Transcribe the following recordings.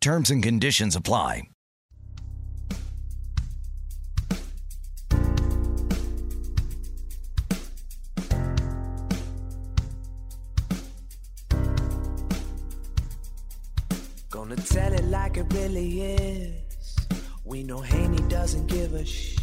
Terms and conditions apply. Gonna tell it like it really is. We know Haney doesn't give a shh.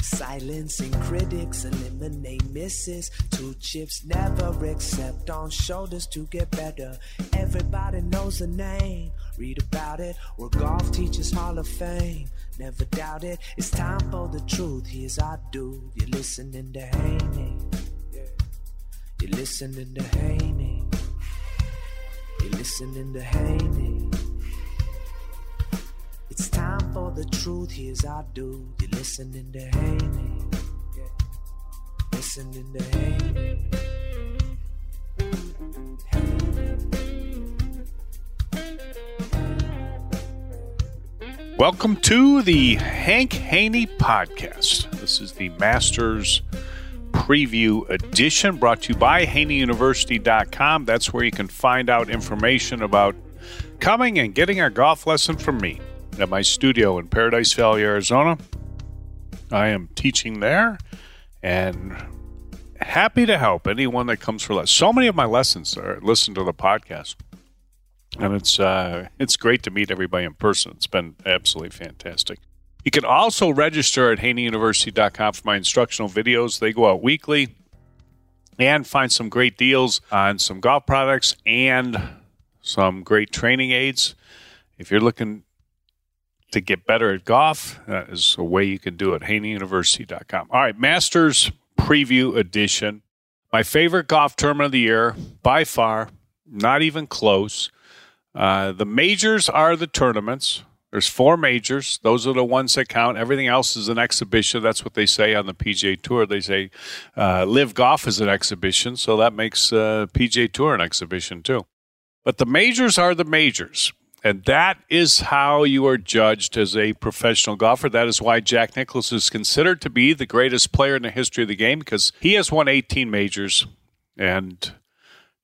Silencing critics, eliminate misses. Two chips never accept on shoulders to get better. Everybody knows the name. Read about it. We're golf teachers Hall of Fame. Never doubt it. It's time for the truth. Here's our dude. You're listening to Haney. You're listening to Haney. You're listening to Haney. It's time for the truth. Here's our dude. You're listening to Haney. Listening to Haney. Welcome to the Hank Haney podcast. This is the Masters Preview Edition brought to you by HaneyUniversity.com. That's where you can find out information about coming and getting a golf lesson from me at my studio in Paradise Valley, Arizona. I am teaching there and happy to help anyone that comes for lessons. So many of my lessons are listen to the podcast and it's uh, it's great to meet everybody in person. It's been absolutely fantastic. You can also register at haneyuniversity.com for my instructional videos. They go out weekly and find some great deals on some golf products and some great training aids. If you're looking to get better at golf, that is a way you can do it. haneyuniversity.com. All right, Masters Preview Edition. My favorite golf tournament of the year by far, not even close. Uh, the majors are the tournaments. There's four majors. Those are the ones that count. Everything else is an exhibition. That's what they say on the PGA Tour. They say uh, LIV Golf is an exhibition, so that makes uh, PGA Tour an exhibition too. But the majors are the majors. And that is how you are judged as a professional golfer. That is why Jack Nicklaus is considered to be the greatest player in the history of the game because he has won 18 majors and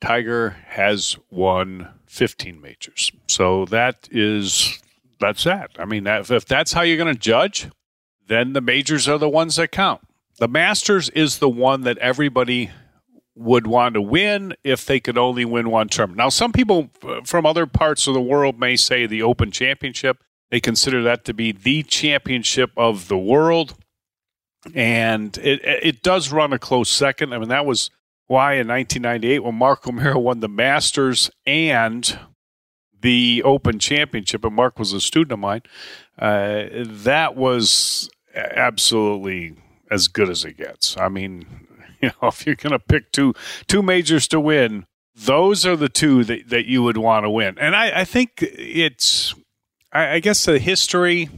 Tiger has won 15 majors. So that is that's that. I mean, if that's how you're going to judge, then the majors are the ones that count. The Masters is the one that everybody would want to win if they could only win one term. Now, some people uh, from other parts of the world may say the Open Championship. They consider that to be the championship of the world. And it, it does run a close second. I mean, that was why in 1998 when Mark O'Meara won the Masters and the Open Championship, and Mark was a student of mine, uh, that was absolutely as good as it gets. I mean, you know, if you're going to pick two two majors to win, those are the two that, that you would want to win. And I, I think it's, I, I guess the history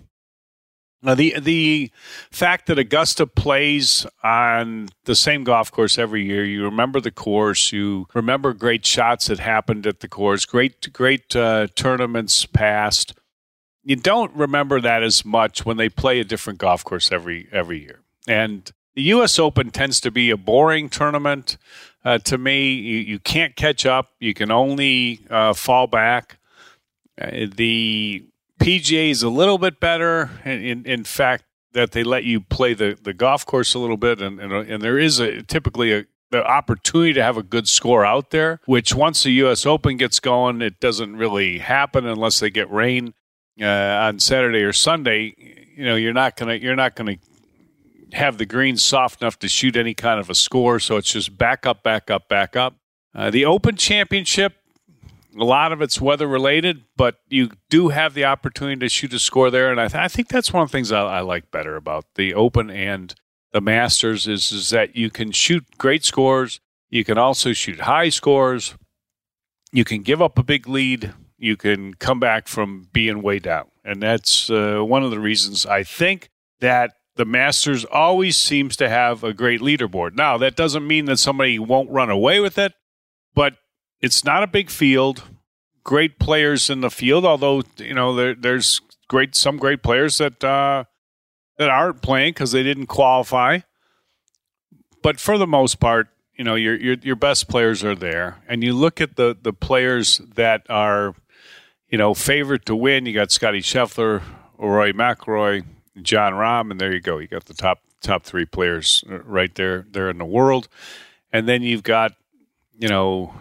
now, the the fact that Augusta plays on the same golf course every year, you remember the course, you remember great shots that happened at the course, great great uh, tournaments past. You don't remember that as much when they play a different golf course every every year. And the U.S. Open tends to be a boring tournament uh, to me. You, you can't catch up. You can only uh, fall back. Uh, the PGA is a little bit better. In, in fact, that they let you play the, the golf course a little bit, and and, and there is a typically a the opportunity to have a good score out there. Which once the U.S. Open gets going, it doesn't really happen unless they get rain uh, on Saturday or Sunday. You know, you're not gonna you're not gonna have the greens soft enough to shoot any kind of a score. So it's just back up, back up, back up. Uh, the Open Championship a lot of it's weather related, but you do have the opportunity to shoot a score there, and I, th- I think that's one of the things I, I, like better about the Open and the Masters is is that you can shoot great scores, you can also shoot high scores, you can give up a big lead, you can come back from being way down. And that's uh, one of the reasons I think that the Masters always seems to have a great leaderboard. Now, that doesn't mean that somebody won't run away with it, but it's not a big field. Great players in the field, although you know there, there's great some great players that uh, that aren't playing because they didn't qualify. But for the most part, you know your, your your best players are there, and you look at the the players that are you know favored to win. You got Scotty Scheffler, Rory McIlroy, Jon Rahm, and there you go. You got the top top three players uh, right there there in the world, and then you've got you know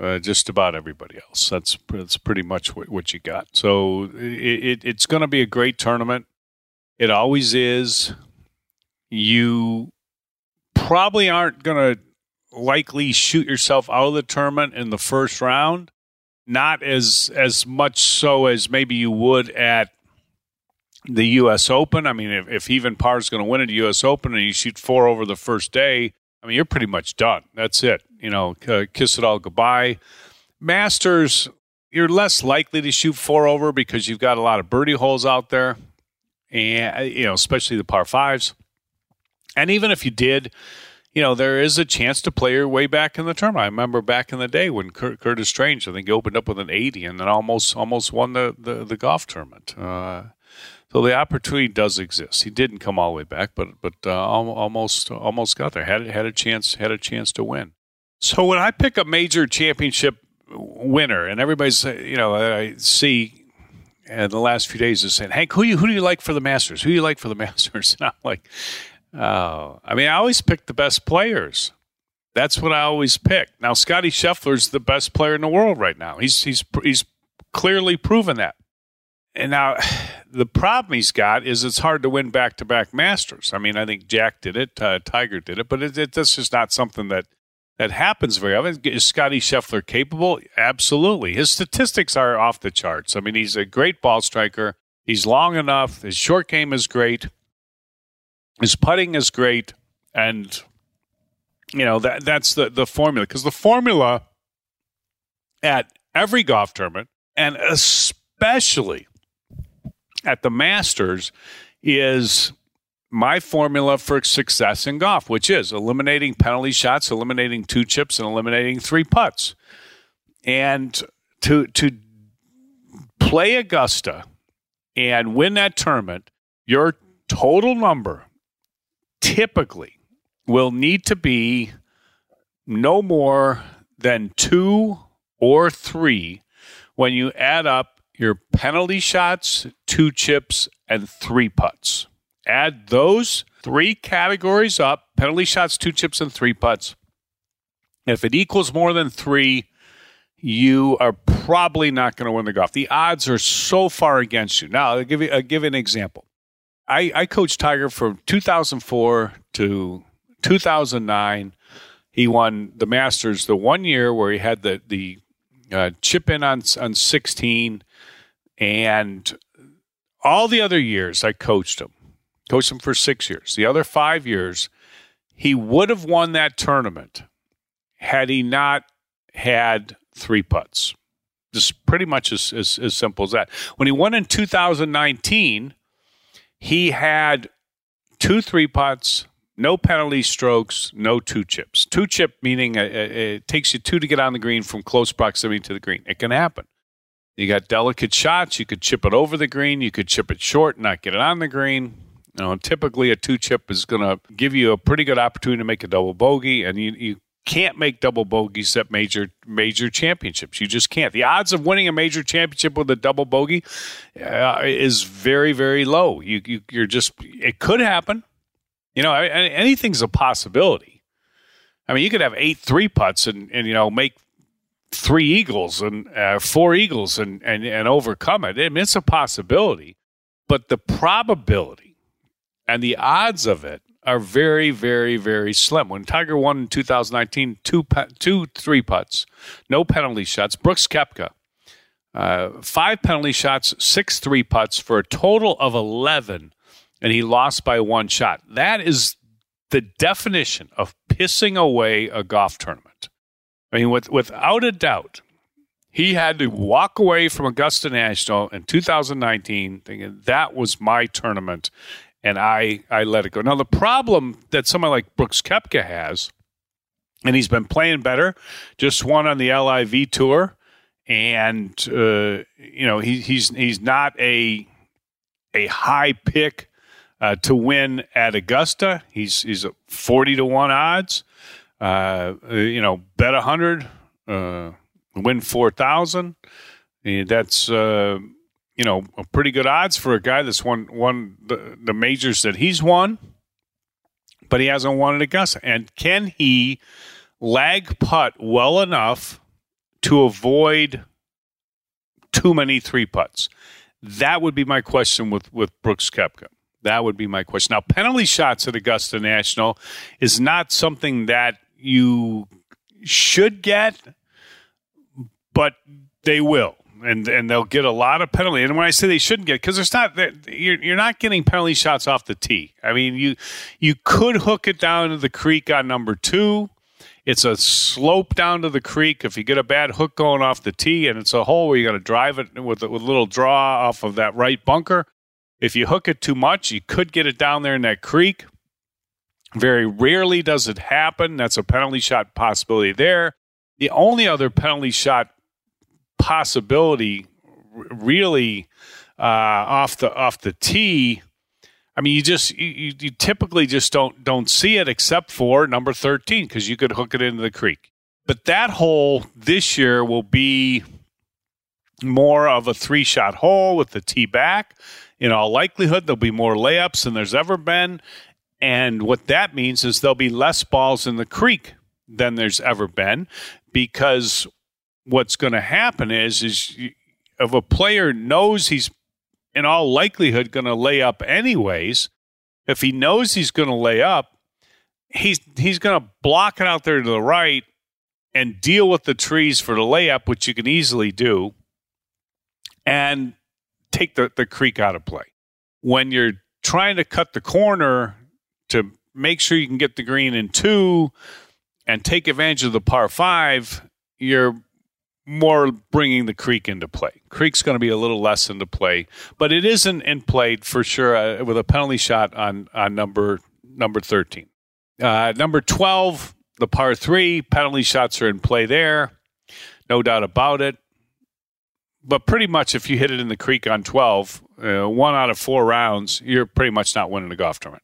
uh, just about everybody else. That's that's pretty much what, what you got. So it, it, it's going to be a great tournament. It always is. You probably aren't going to likely shoot yourself out of the tournament in the first round. Not as as much so as maybe you would at the U.S. Open. I mean, if, if even Par is going to win at the U.S. Open and you shoot four over the first day, I mean, you're pretty much done. That's it. You know, uh, kiss it all goodbye. Masters, you're less likely to shoot four over because you've got a lot of birdie holes out there, and you know, especially the par fives. And even if you did, you know, there is a chance to play your way back in the tournament. I remember back in the day when Cur- Curtis Strange, I think, he opened up with an 80 and then almost almost won the, the, the golf tournament. Uh, so the opportunity does exist. He didn't come all the way back, but but uh, almost almost got there. Had had a chance had a chance to win. So when I pick a major championship winner, and everybody's you know I see in the last few days is saying, Hank, who you who do you like for the Masters? Who do you like for the Masters? And I'm like, Oh, I mean, I always pick the best players. That's what I always pick. Now, Scotty Scheffler's the best player in the world right now. He's he's he's clearly proven that. And now, the problem he's got is it's hard to win back to back Masters. I mean, I think Jack did it, uh, Tiger did it, but it, it, this is not something that that happens very often. Is Scotty Scheffler capable? Absolutely. His statistics are off the charts. I mean, he's a great ball striker. He's long enough. His short game is great. His putting is great, and you know that that's the the formula because the formula at every golf tournament and especially at the Masters is my formula for success in golf, which is eliminating penalty shots, eliminating two chips, and eliminating three putts. And to to play Augusta and win that tournament, your total number typically will need to be no more than two or three when you add up your penalty shots, two chips, and three putts. Add those three categories up penalty shots, two chips, and three putts. If it equals more than three, you are probably not going to win the golf. The odds are so far against you. Now, I'll give you, I'll give you an example. I, I coached Tiger from 2004 to 2009. He won the Masters the one year where he had the the uh, chip in on on 16, and all the other years I coached him, coached him for six years. The other five years, he would have won that tournament had he not had three putts. Just pretty much as, as, as simple as that. When he won in 2019 he had two three putts, no penalty strokes, no two chips. Two chip meaning it, it takes you two to get on the green from close proximity to the green. It can happen. You got delicate shots. You could chip it over the green. You could chip it short, not get it on the green. Know, typically a two chip is going to give you a pretty good opportunity to make a double bogey, and you, you can't make double bogeys at major major championships. You just can't. The odds of winning a major championship with a double bogey uh, is very very low. You, you you're just it could happen. You know, anything's a possibility. I mean, you could have eight three putts and and you know make three eagles and uh, four eagles and, and and overcome it. I mean, it's a possibility, but the probability and the odds of it are very, very, very slim. When Tiger won in 2019, two, two three putts, no penalty shots. Brooks Koepka, uh, five penalty shots, six three putts for a total of 11, and he lost by one shot. That is the definition of pissing away a golf tournament. I mean, with, without a doubt, He had to walk away from Augusta National in 2019 thinking that was my tournament and I, I let it go. Now, the problem that someone like Brooks Koepka has, and he's been playing better, just won on the LIV tour, and uh, you know he, he's he's not a a high pick uh, to win at Augusta. He's he's a forty to one odds. Uh, you know, bet a hundred, uh, win four thousand. That's uh, you know pretty good odds for a guy that's won won the, the majors that he's won, but he hasn't won at Augusta. And can he lag putt well enough to avoid too many three putts? That would be my question with with Brooks Koepka. That would be my question. Now, penalty shots at Augusta National is not something that you should get, but they will. And, and they'll get a lot of penalty. And when I say they shouldn't get, because it's not you're, you're not getting penalty shots off the tee. I mean, you you could hook it down to the creek on number two. It's a slope down to the creek. If you get a bad hook going off the tee, and it's a hole where you got to drive it with, with a little draw off of that right bunker, if you hook it too much, you could get it down there in that creek. Very rarely does it happen. That's a penalty shot possibility there. The only other penalty shot possibility, really, uh, off the off the tee. I mean, you just you, you typically just don't don't see it except for number thirteen because you could hook it into the creek. But that hole this year will be more of a three shot hole with the tee back. In all likelihood, there'll be more layups than there's ever been. And what that means is there'll be less balls in the creek than there's ever been because what's going to happen is is if a player knows he's in all likelihood going to lay up anyways, if he knows he's going to lay up, he's he's going to block it out there to the right and deal with the trees for the layup, which you can easily do, and take the, the creek out of play. When you're trying to cut the corner to make sure you can get the green in two and take advantage of the par five, you're more bringing the creek into play. Creek's going to be a little less into play, but it isn't in play for sure uh, with a penalty shot on on number number thirteen. Uh, number twelve, the par three penalty shots are in play there, no doubt about it. But pretty much, if you hit it in the creek on twelve, uh, one out of four rounds, you're pretty much not winning a golf tournament.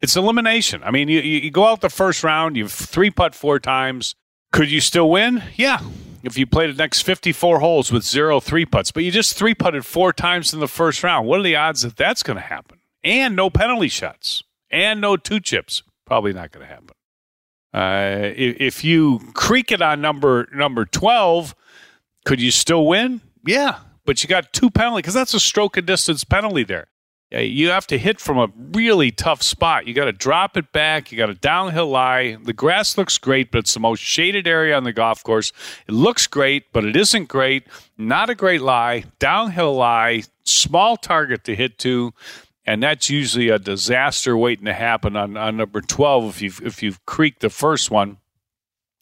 It's elimination. I mean, you, you go out the first round, you've three putt four times. Could you still win? Yeah. If you play the next 54 holes with zero three putts, but you just three putted four times in the first round, what are the odds that that's going to happen? And no penalty shots and no two chips. Probably not going to happen. Uh, if, if you creak it on number number 12, could you still win? Yeah, but you got two penalty because that's a stroke and distance penalty there Uh, you have to hit from a really tough spot. You got to drop it back. You got a downhill lie. The grass looks great, but it's the most shaded area on the golf course. It looks great, but it isn't great. Not a great lie. Downhill lie. Small target to hit to. And that's usually a disaster waiting to happen on, on number 12 if you've, if you've creaked the first one.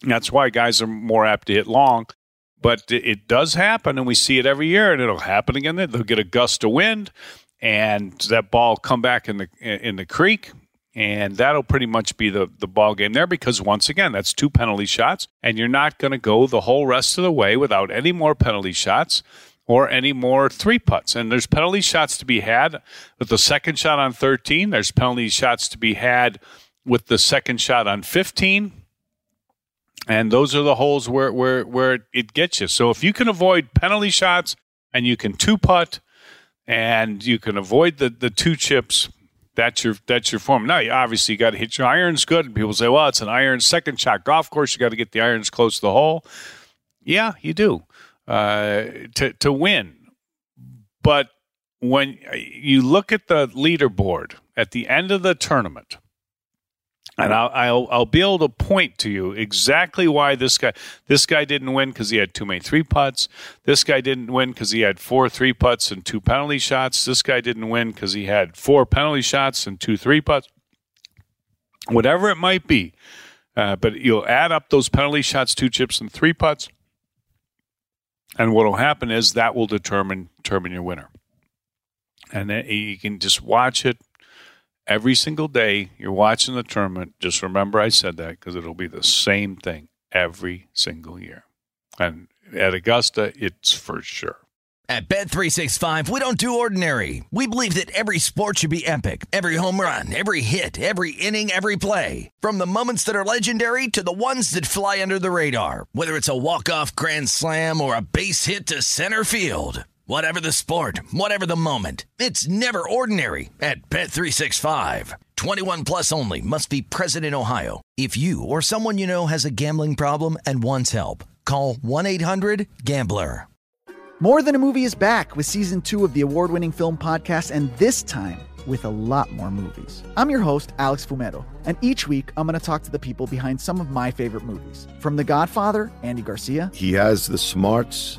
That's why guys are more apt to hit long. But it does happen, and we see it every year, and it'll happen again. They'll get a gust of wind and that ball come back in the in the creek and that'll pretty much be the the ball game there because once again that's two penalty shots and you're not going to go the whole rest of the way without any more penalty shots or any more three putts. And there's penalty shots to be had with the second shot on 13 there's penalty shots to be had with the second shot on 15 and those are the holes where where where it gets you. So if you can avoid penalty shots and you can two putt and you can avoid the, the two chips. That's your that's your form. Now, you obviously, you got to hit your irons good. And people say, "Well, it's an iron second shot golf course. You got to get the irons close to the hole." Yeah, you do uh, to to win. But when you look at the leaderboard at the end of the tournament, and I'll, I'll, I'll be able to point to you exactly why this guy this guy didn't win because he had too many three putts. This guy didn't win because he had four three putts and two penalty shots. This guy didn't win because he had four penalty shots and two three putts. Whatever it might be, uh, but you'll add up those penalty shots, two chips, and three putts, And what will happen is that will determine determine your winner. And you can just watch it every single day. You're watching the tournament. Just remember I said that because it'll be the same thing every single year. And at Augusta, it's for sure. At Bet365, we don't do ordinary. We believe that every sport should be epic. Every home run, every hit, every inning, every play. From the moments that are legendary to the ones that fly under the radar. Whether it's a walk-off grand slam or a base hit to center field. Whatever the sport, whatever the moment. It's never ordinary at Bet365. 21 plus only must be present in Ohio. If you or someone you know has a gambling problem and wants help, call 1-800-GAMBLER. More Than a Movie is back with season two of the award winning film podcast, and this time with a lot more movies. I'm your host, Alex Fumero, and each week I'm going to talk to the people behind some of my favorite movies. From The Godfather, Andy Garcia, He has the smarts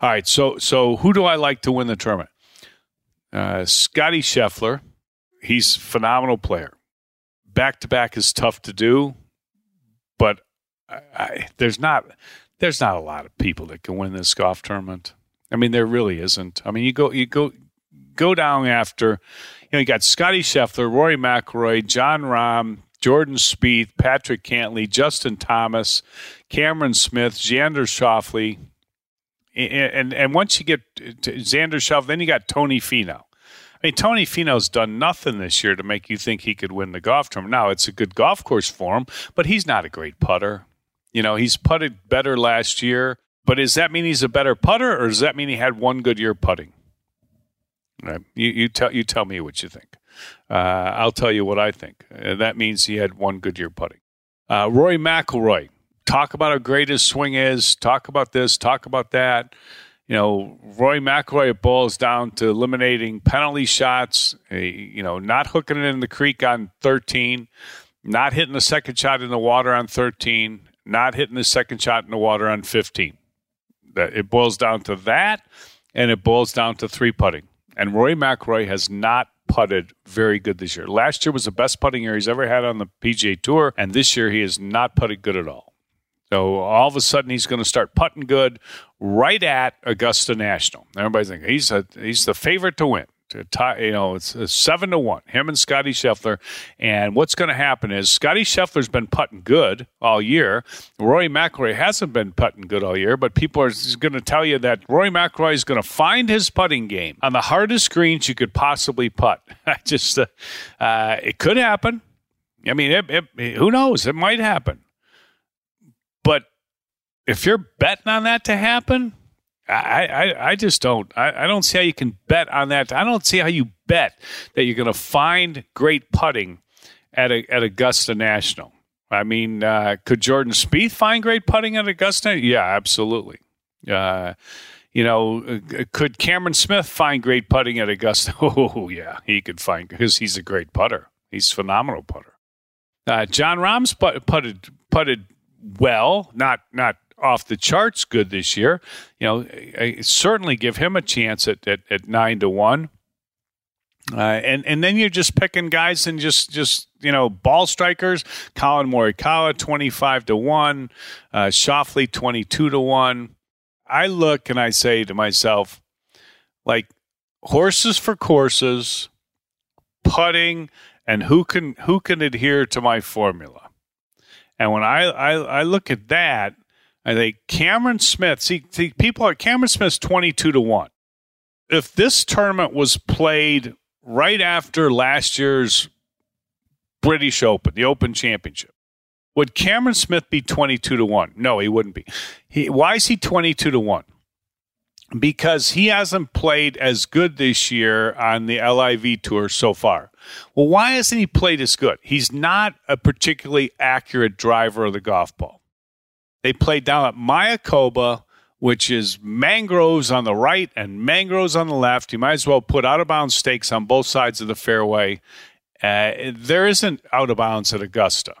All right, so so who do I like to win the tournament? Uh, Scotty Scheffler, he's phenomenal player. Back to back is tough to do, but I, I, there's not there's not a lot of people that can win this golf tournament. I mean, there really isn't. I mean, you go you go go down after you know you got Scotty Scheffler, Rory McIlroy, Jon Rahm, Jordan Spieth, Patrick Cantlay, Justin Thomas, Cameron Smith, Xander Schauffele and, and once you get to Xander Schauffele, then you got Tony Finau. I mean, Tony Finau's done nothing this year to make you think he could win the golf tournament. Now, it's a good golf course for him, but he's not a great putter. You know, he's putted better last year, but does that mean he's a better putter, or does that mean he had one good year putting? Right. You, you tell you tell me what you think. Uh, I'll tell you what I think. Uh, that means he had one good year putting. Uh, Rory McIlroy, talk about how great his swing is. Talk about this. Talk about that. You know, Rory McIlroy boils down to eliminating penalty shots. You know, not hooking it in the creek on 13, not hitting the second shot in the water on 13, not hitting the second shot in the water on 15. That it boils down to that, and it boils down to three putting. And Rory McIlroy has not putted very good this year. Last year was the best putting year he's ever had on the PGA Tour, and this year he has not putted good at all. So all of a sudden he's going to start putting good right at Augusta National. Everybody's thinking he's a, he's the favorite to win to tie, you know, it's seven to one. Him and Scotty Scheffler. And what's going to happen is Scotty Scheffler's been putting good all year. Rory McIlroy hasn't been putting good all year, but people are going to tell you that Rory McIlroy is going to find his putting game on the hardest greens you could possibly putt. I just, uh, uh, it could happen. I mean, it, it, who knows? It might happen. If you're betting on that to happen, I, I, I just don't. I, I don't see how you can bet on that. I don't see how you bet that you're going to find great putting at a, at Augusta National. I mean, uh, could Jordan Spieth find great putting at Augusta? Yeah, absolutely. Uh, you know, uh, could Cameron Smith find great putting at Augusta? Oh, yeah, he could find because he's a great putter. He's phenomenal putter. Uh, Jon Rahm's put, putted putted well, not not off the charts good this year. You know, I, certainly give him a chance at, at, at nine to one. Uh, and and then you're just picking guys and just just you know ball strikers. Collin Morikawa twenty five to one, uh, Schauffele twenty two to one. I look and I say to myself, like horses for courses, putting, and who can who can adhere to my formula. And when I I, I look at that, I think Cameron Smith, see, see people are Cameron Smith's 22 to 1. If this tournament was played right after last year's British Open, the Open Championship, would Cameron Smith be 22 to 1? No, he wouldn't be. He, why is he 22 to 1? Because he hasn't played as good this year on the LIV tour so far. Well, why hasn't he played as good? He's not a particularly accurate driver of the golf ball. They played down at Mayakoba, which is mangroves on the right and mangroves on the left. You might as well put out of bounds stakes on both sides of the fairway. Uh, there isn't out of bounds at Augusta.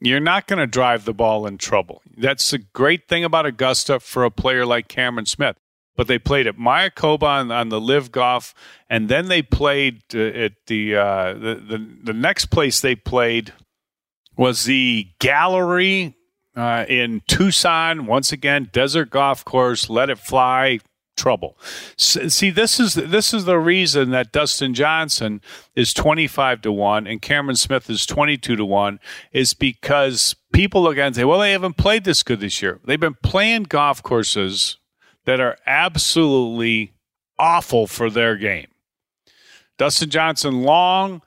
You're not going to drive the ball in trouble. That's the great thing about Augusta for a player like Cameron Smith. But they played at Mayakoba on, on the LIV Golf, and then they played uh, at the, uh, the the the next place they played was the Gallery uh, in Tucson. Once again, desert golf course. Let it fly. Trouble. See, this is this is the reason that Dustin Johnson is twenty five to one and Cameron Smith is twenty two to one. Is because people look at and say, "Well, they haven't played this good this year. They've been playing golf courses that are absolutely awful for their game." Dustin Johnson, long,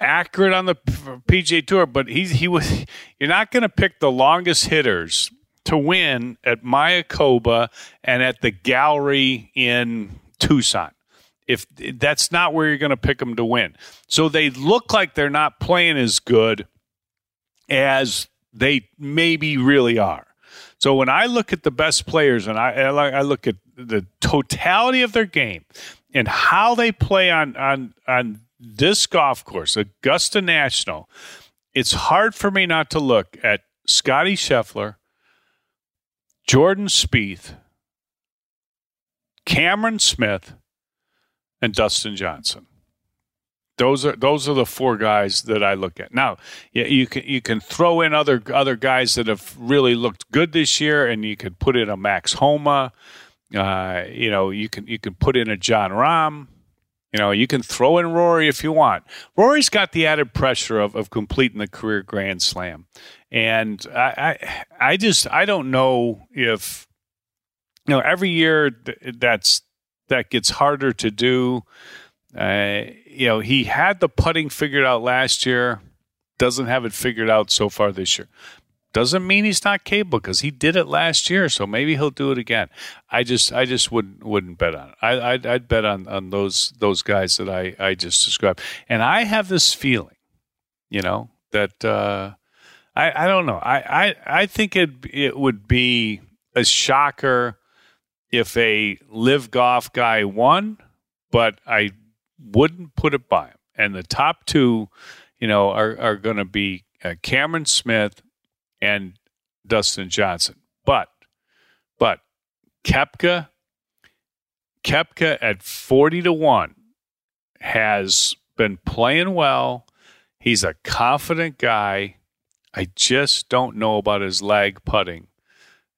accurate on the PGA Tour, but he he was. You're not going to pick the longest hitters to win at Mayakoba and at the Gallery in Tucson. If that's not where you're going to pick them to win, so they look like they're not playing as good as they maybe really are. So when I look at the best players and I, I look at the totality of their game and how they play on on on this golf course, Augusta National, it's hard for me not to look at Scotty Scheffler, Jordan Spieth, Cameron Smith, and Dustin Johnson. Those are those are the four guys that I look at. Now, you, you can you can throw in other other guys that have really looked good this year, and you could put in a Max Homa. Uh, you know, you can you can put in a Jon Rahm. You know, you can throw in Rory if you want. Rory's got the added pressure of, of completing the career Grand Slam, and I, I, I just I don't know if you know every year that's that gets harder to do. Uh, you know, he had the putting figured out last year, doesn't have it figured out so far this year. Doesn't mean he's not capable because he did it last year, so maybe he'll do it again. I just, I just wouldn't, wouldn't bet on it. I, I'd, I'd bet on, on those, those guys that I, I just described. And I have this feeling, you know, that uh, I, I don't know. I, I, I think it, it would be a shocker if a live golf guy won, but I wouldn't put it by him. And the top two, you know, are, are going to be uh, Cameron Smith and Dustin Johnson. But, but Koepka, Koepka at 40 to 1 has been playing well. He's a confident guy. I just don't know about his lag putting.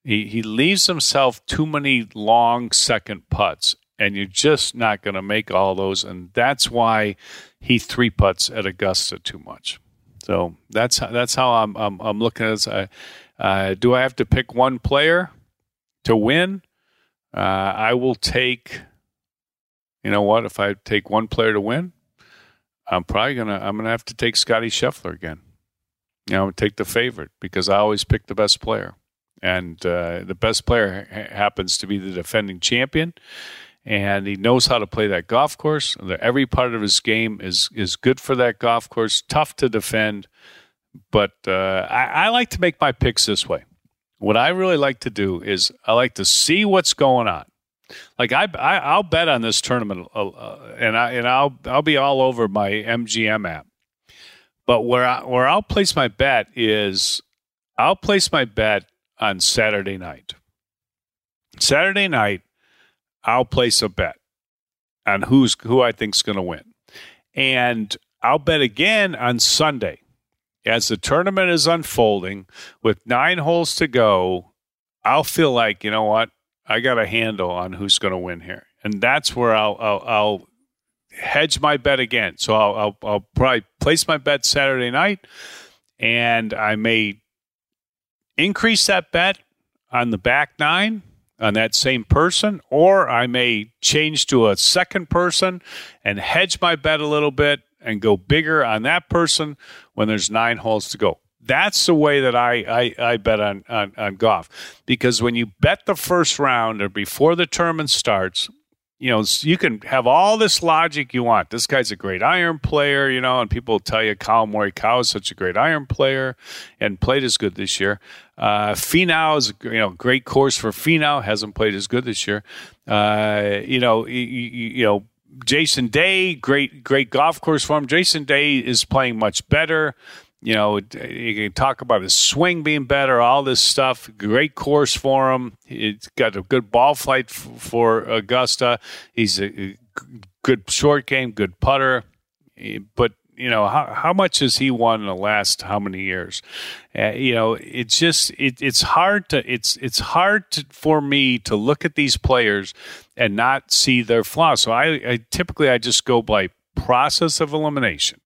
He, he leaves himself too many long second putts, and you're just not going to make all those. And that's why he three putts at Augusta too much. So that's how, that's how I'm I'm, I'm looking at it. Uh, do I have to pick one player to win? Uh, I will take. You know what? If I take one player to win, I'm probably gonna I'm gonna have to take Scotty Scheffler again. You know, take the favorite because I always pick the best player, and uh, the best player ha- happens to be the defending champion and he knows how to play that golf course. Every part of his game is is good for that golf course. Tough to defend, but uh, I, I, like to make my picks this way. What I really like to do is I like to see what's going on. Like I, I will bet on this tournament, uh, uh, and I and I'll I'll be all over my MGM app. But where I, where I'll place my bet is I'll place my bet on Saturday night. Saturday night, I'll place a bet on who's who I think's going to win, and I'll bet again on Sunday as the tournament is unfolding with nine holes to go. I'll feel like you know what I got a handle on who's going to win here, and that's where I'll I'll, I'll hedge my bet again. So I'll, I'll I'll probably place my bet Saturday night, and I may increase that bet on the back nine on that same person, or I may change to a second person and hedge my bet a little bit and go bigger on that person when there's nine holes to go. That's the way that I, I, I bet on, on, on golf. Because when you bet the first round or before the tournament starts, you know, you can have all this logic you want. This guy's a great iron player, you know, and people tell you Collin Morikawa is such a great iron player and played as good this year. Uh, Finau is, you know, great course for Finau, hasn't played as good this year. Uh, you know, you, you know, Jason Day, great, great golf course for him. Jason Day is playing much better. You know, you can talk about his swing being better, all this stuff. Great course for him. He's got a good ball flight for Augusta. He's a good short game, good putter. But you know how how much has he won in the last how many years? Uh, you know, it's just it, it's hard to it's it's hard to, for me to look at these players and not see their flaws. So I, I typically I just go by process of elimination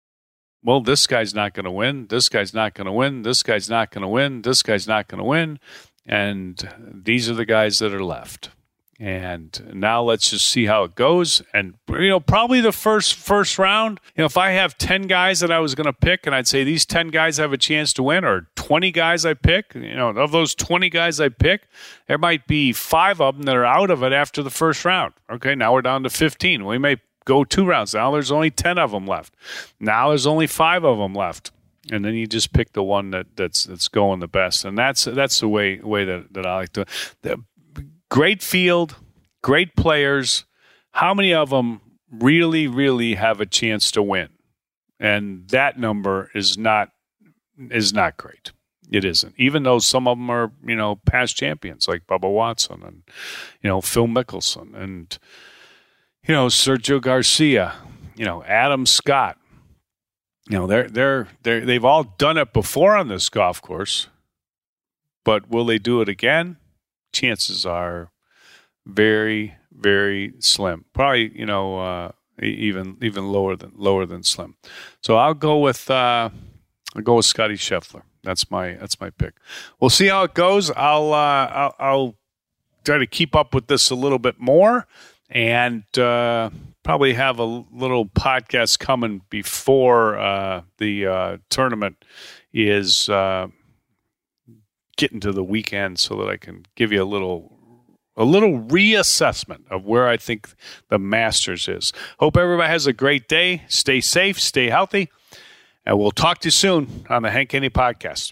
well, this guy's not going to win. This guy's not going to win. This guy's not going to win. This guy's not going to win. And these are the guys that are left. And now let's just see how it goes. And you know, probably the first first round. You know, if I have ten guys that I was going to pick, and I'd say these ten guys have a chance to win, or twenty guys I pick. You know, of those twenty guys I pick, there might be five of them that are out of it after the first round. Okay, now we're down to fifteen. We may go two rounds. Now there's only 10 of them left. Now there's only five of them left. And then you just pick the one that, that's that's going the best, and that's that's the way way that, that I like to. The great field, great players. How many of them really, really have a chance to win? And that number is not is not great. It isn't. Even though some of them are, you know, past champions like Bubba Watson and, you know, Phil Mickelson and you know, Sergio Garcia, you know, Adam Scott. You know, they're they're they they've all done it before on this golf course, but will they do it again? Chances are very very slim. Probably you know uh, even even lower than lower than slim. So I'll go with uh, I'll go with Scotty Scheffler. That's my that's my pick. We'll see how it goes. I'll uh, I'll, I'll try to keep up with this a little bit more and uh, probably have a little podcast coming before uh, the uh, tournament is uh, get into the weekend so that I can give you a little a little reassessment of where I think the Masters is. Hope everybody has a great day. Stay safe, stay healthy, and we'll talk to you soon on the Hank Haney podcast.